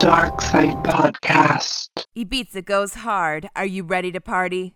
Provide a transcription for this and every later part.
Dark Side Podcast. Ibiza goes hard. Are you ready to party?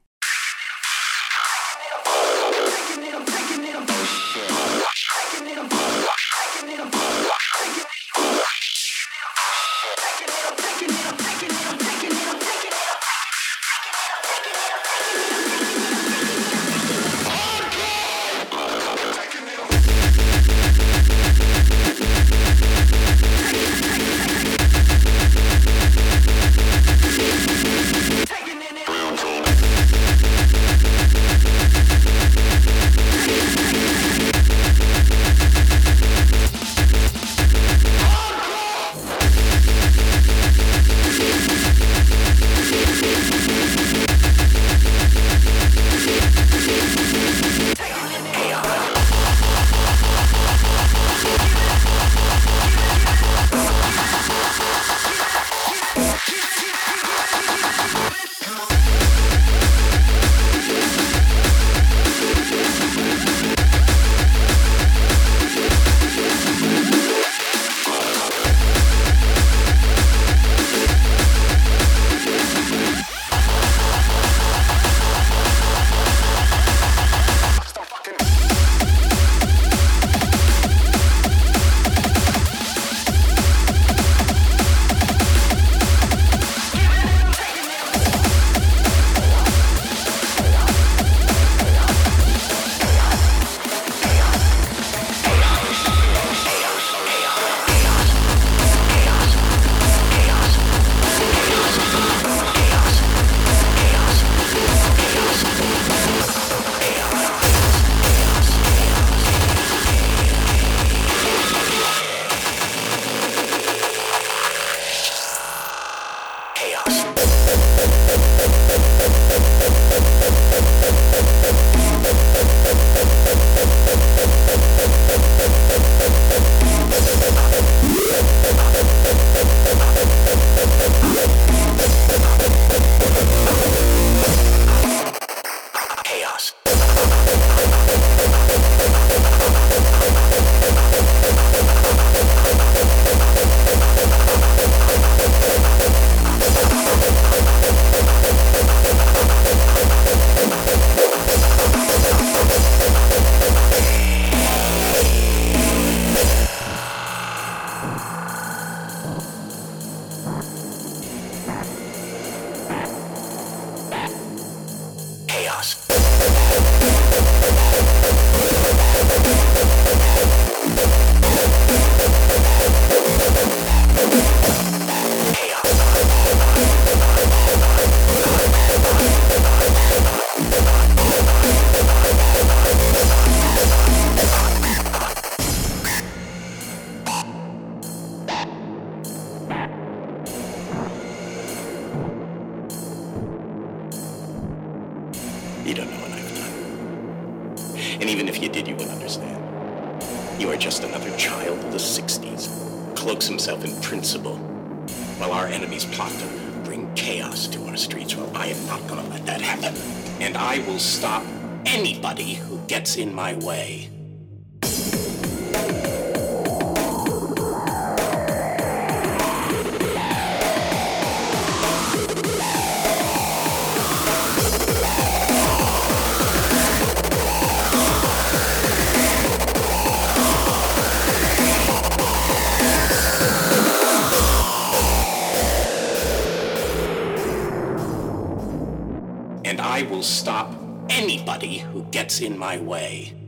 Gets in my way.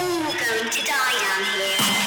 All going to die down here.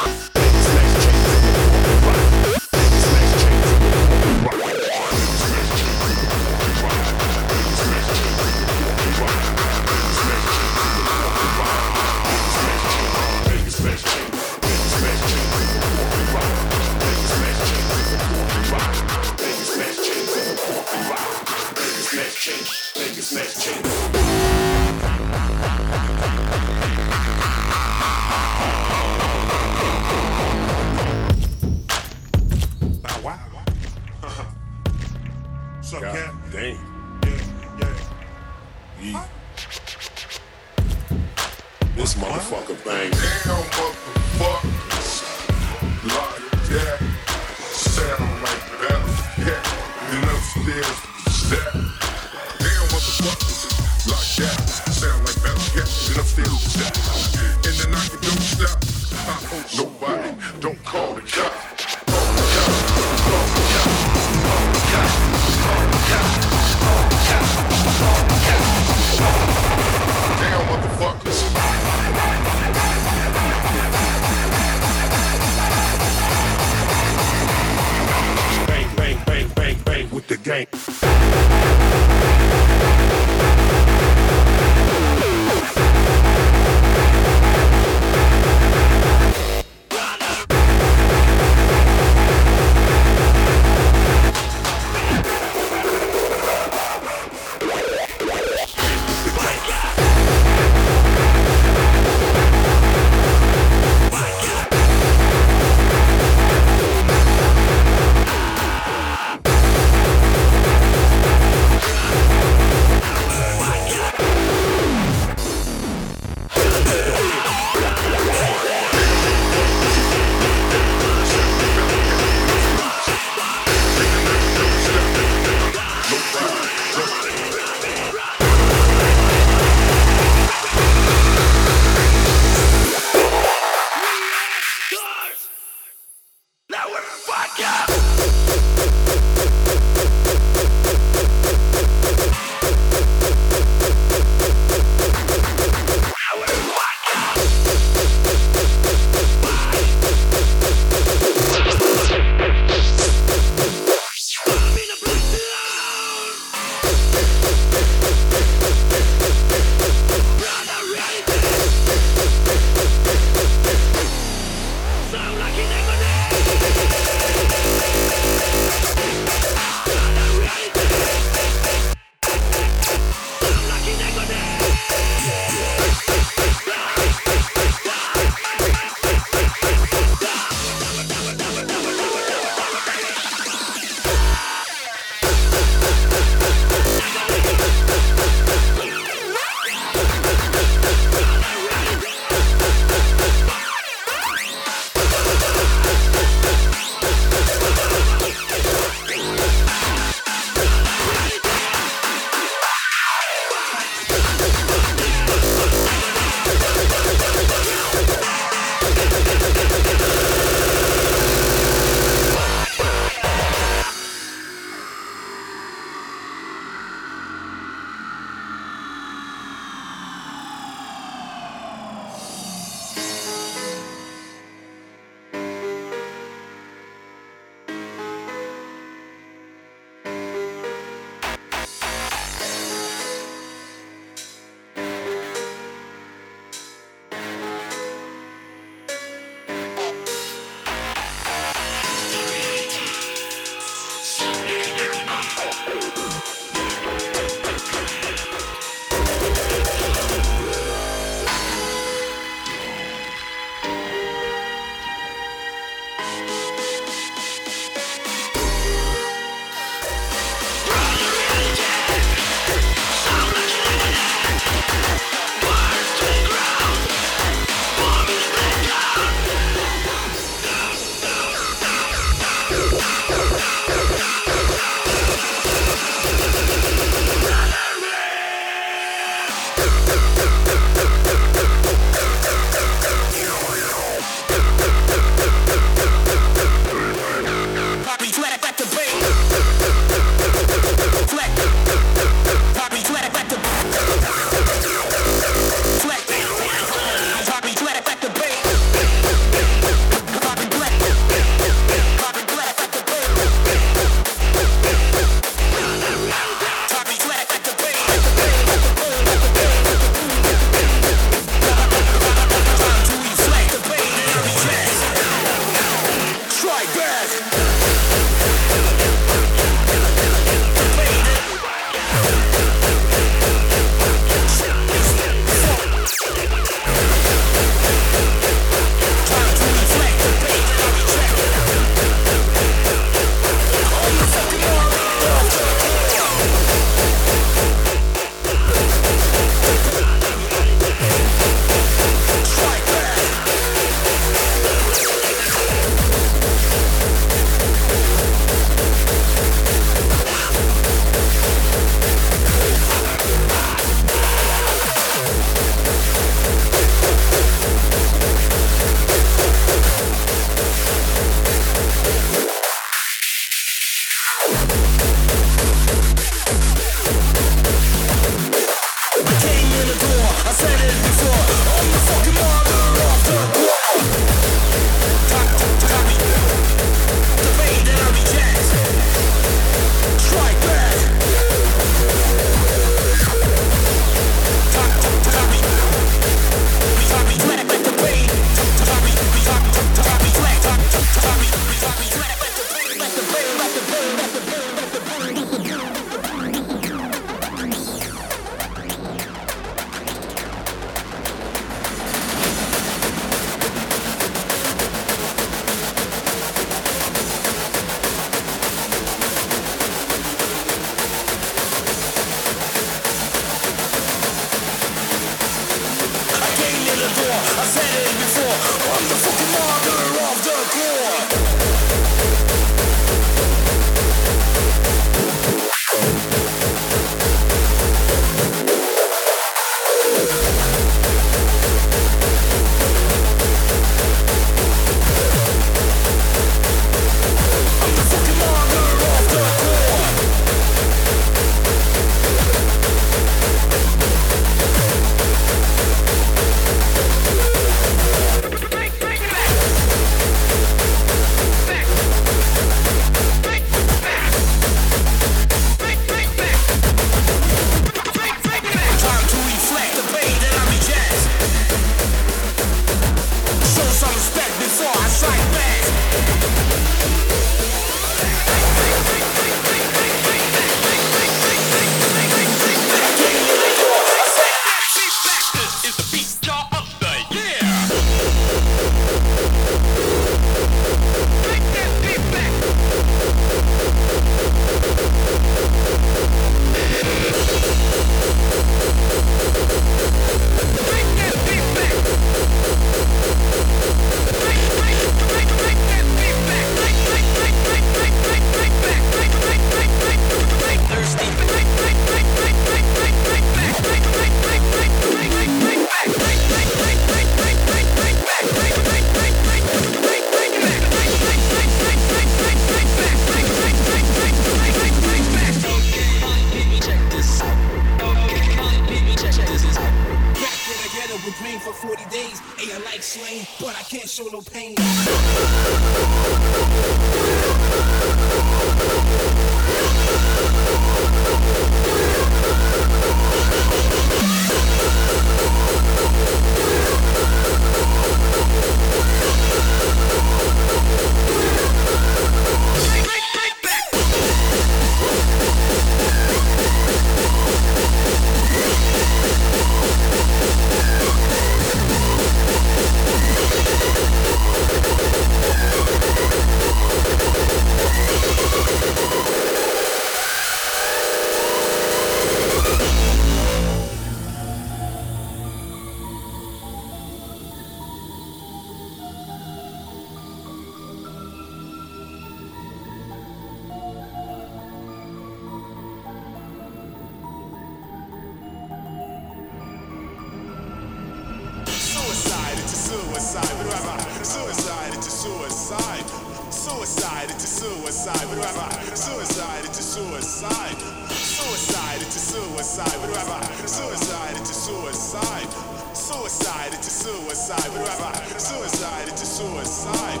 Suicide. What Suicide, it's a suicide. Suicide, it's a suicide. What Suicide, it's a suicide. Suicide, it's a suicide. What Suicide, it's a suicide. Suicide, it's suicide. What Suicide, it's a suicide.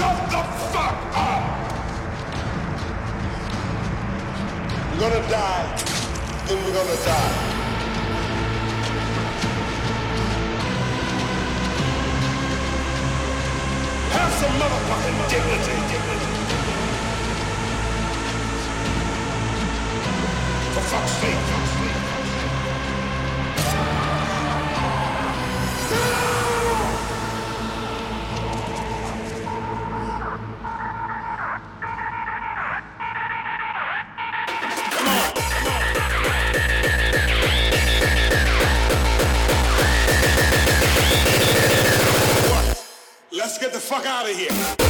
Shut the fuck up! We're gonna die, then we're gonna die. Have some motherfucking dignity, dignity. For fuck's sake, fuck's sake. Fuck out of here.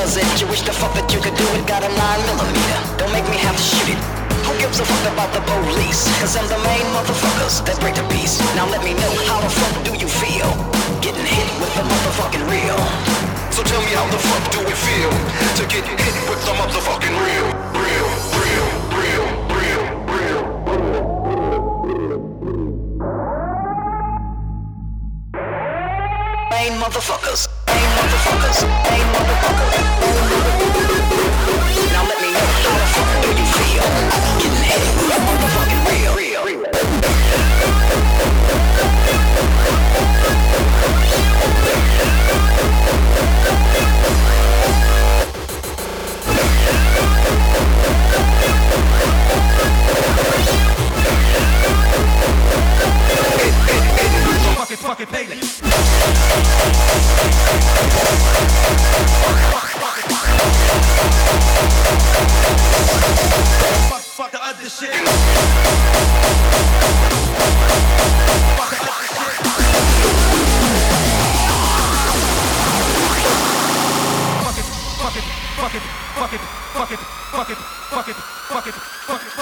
Does it? You wish the fuck that you could do it, got a 9 millimeter. Don't make me have to shoot it. Who gives a fuck about the police? Cause I'm the main motherfuckers that break the peace. Now let me know how the fuck do you feel? Getting hit with the motherfucking real. So tell me how the fuck do it feel to get hit with the motherfucking real, real, real, real, real, real. Motherfuckers. Main motherfuckers. Now let me know how the fuck do you feel? Getting hit Fucking fucking Pele. Fuck, fuck it, fuck it, fuck it, fuck it, fuck it, fuck it, fuck it, fuck it,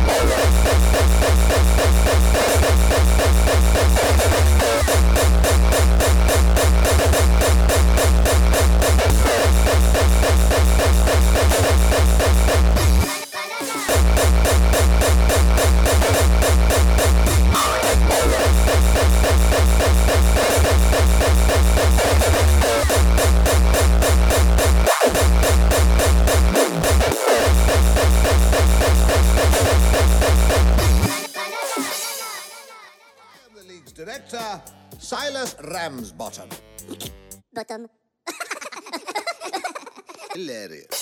Thank you. Ramsbottom. Bottom. Hilarious.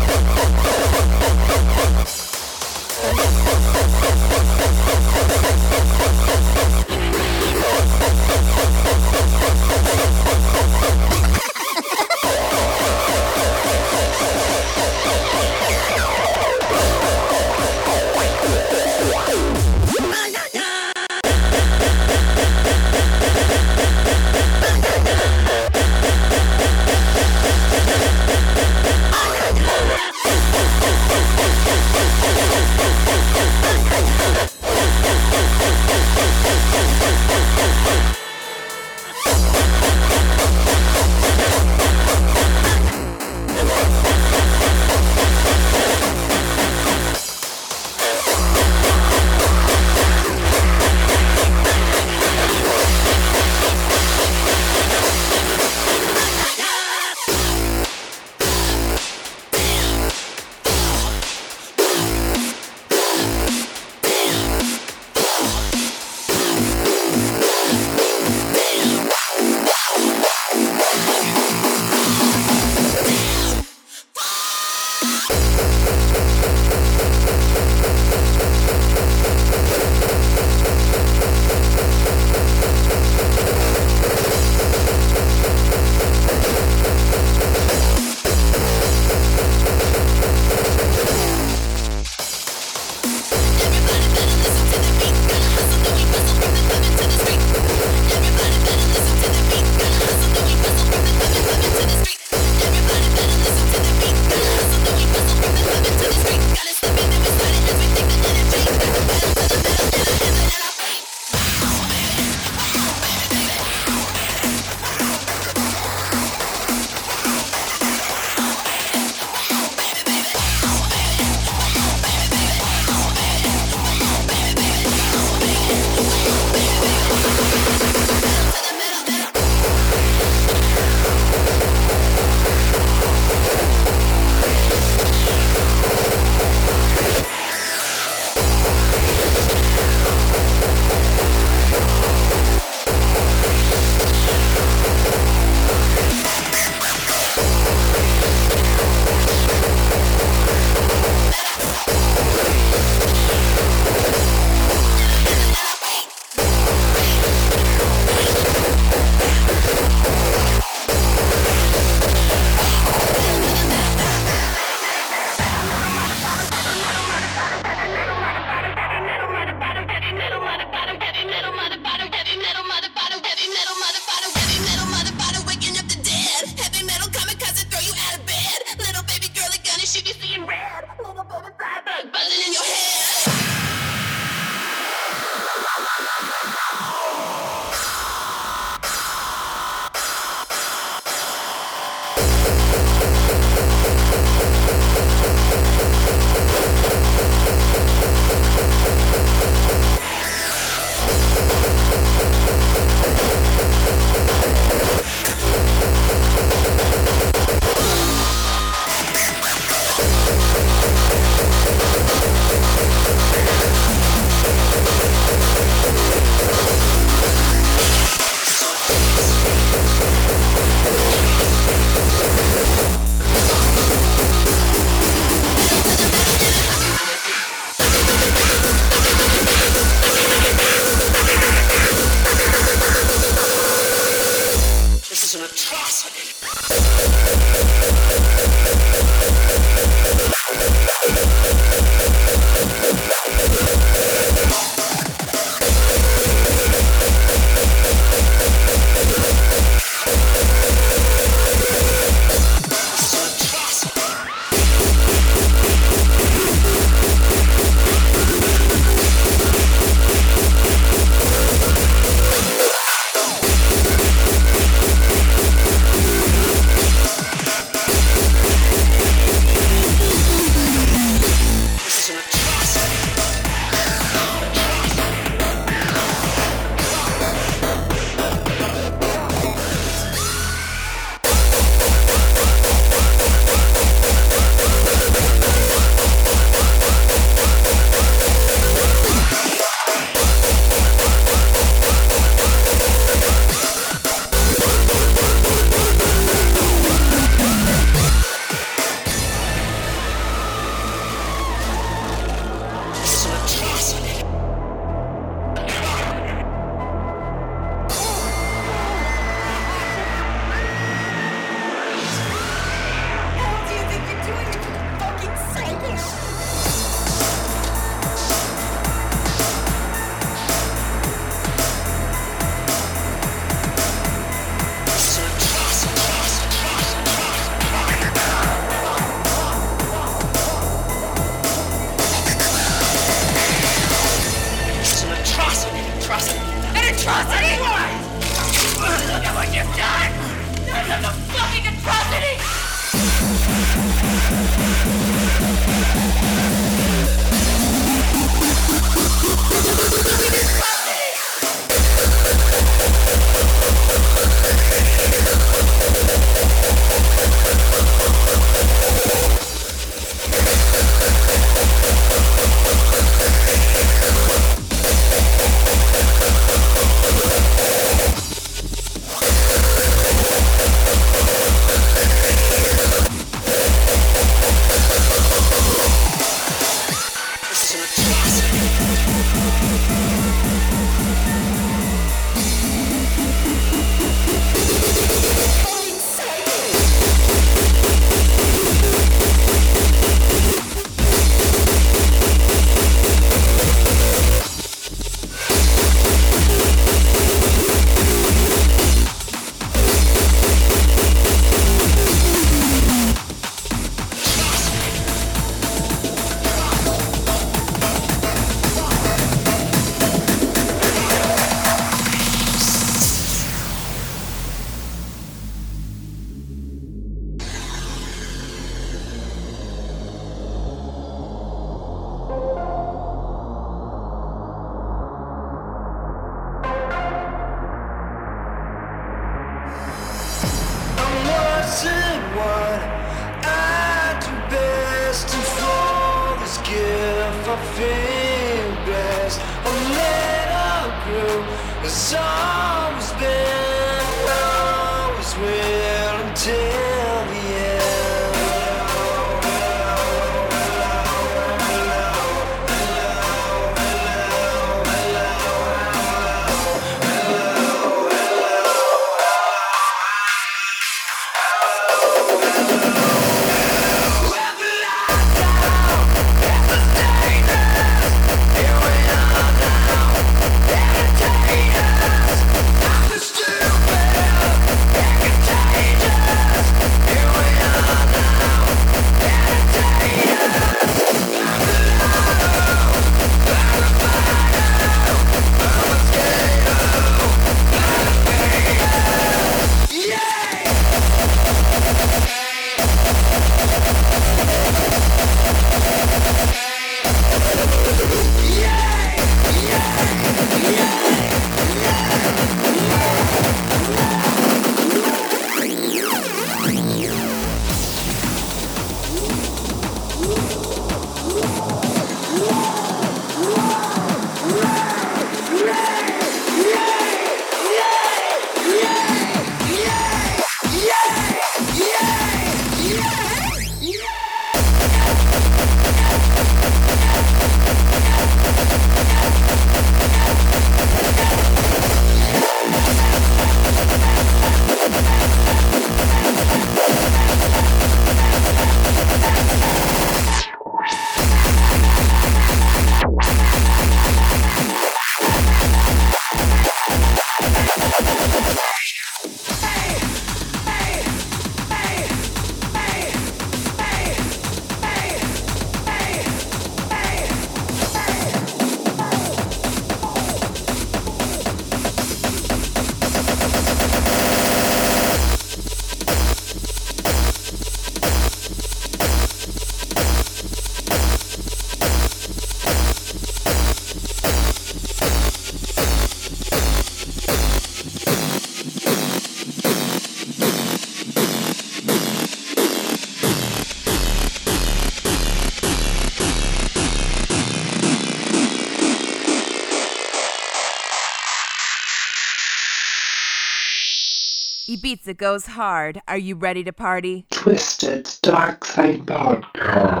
Ibiza goes hard. Are you ready to party? Twisted Dark Side Podcast.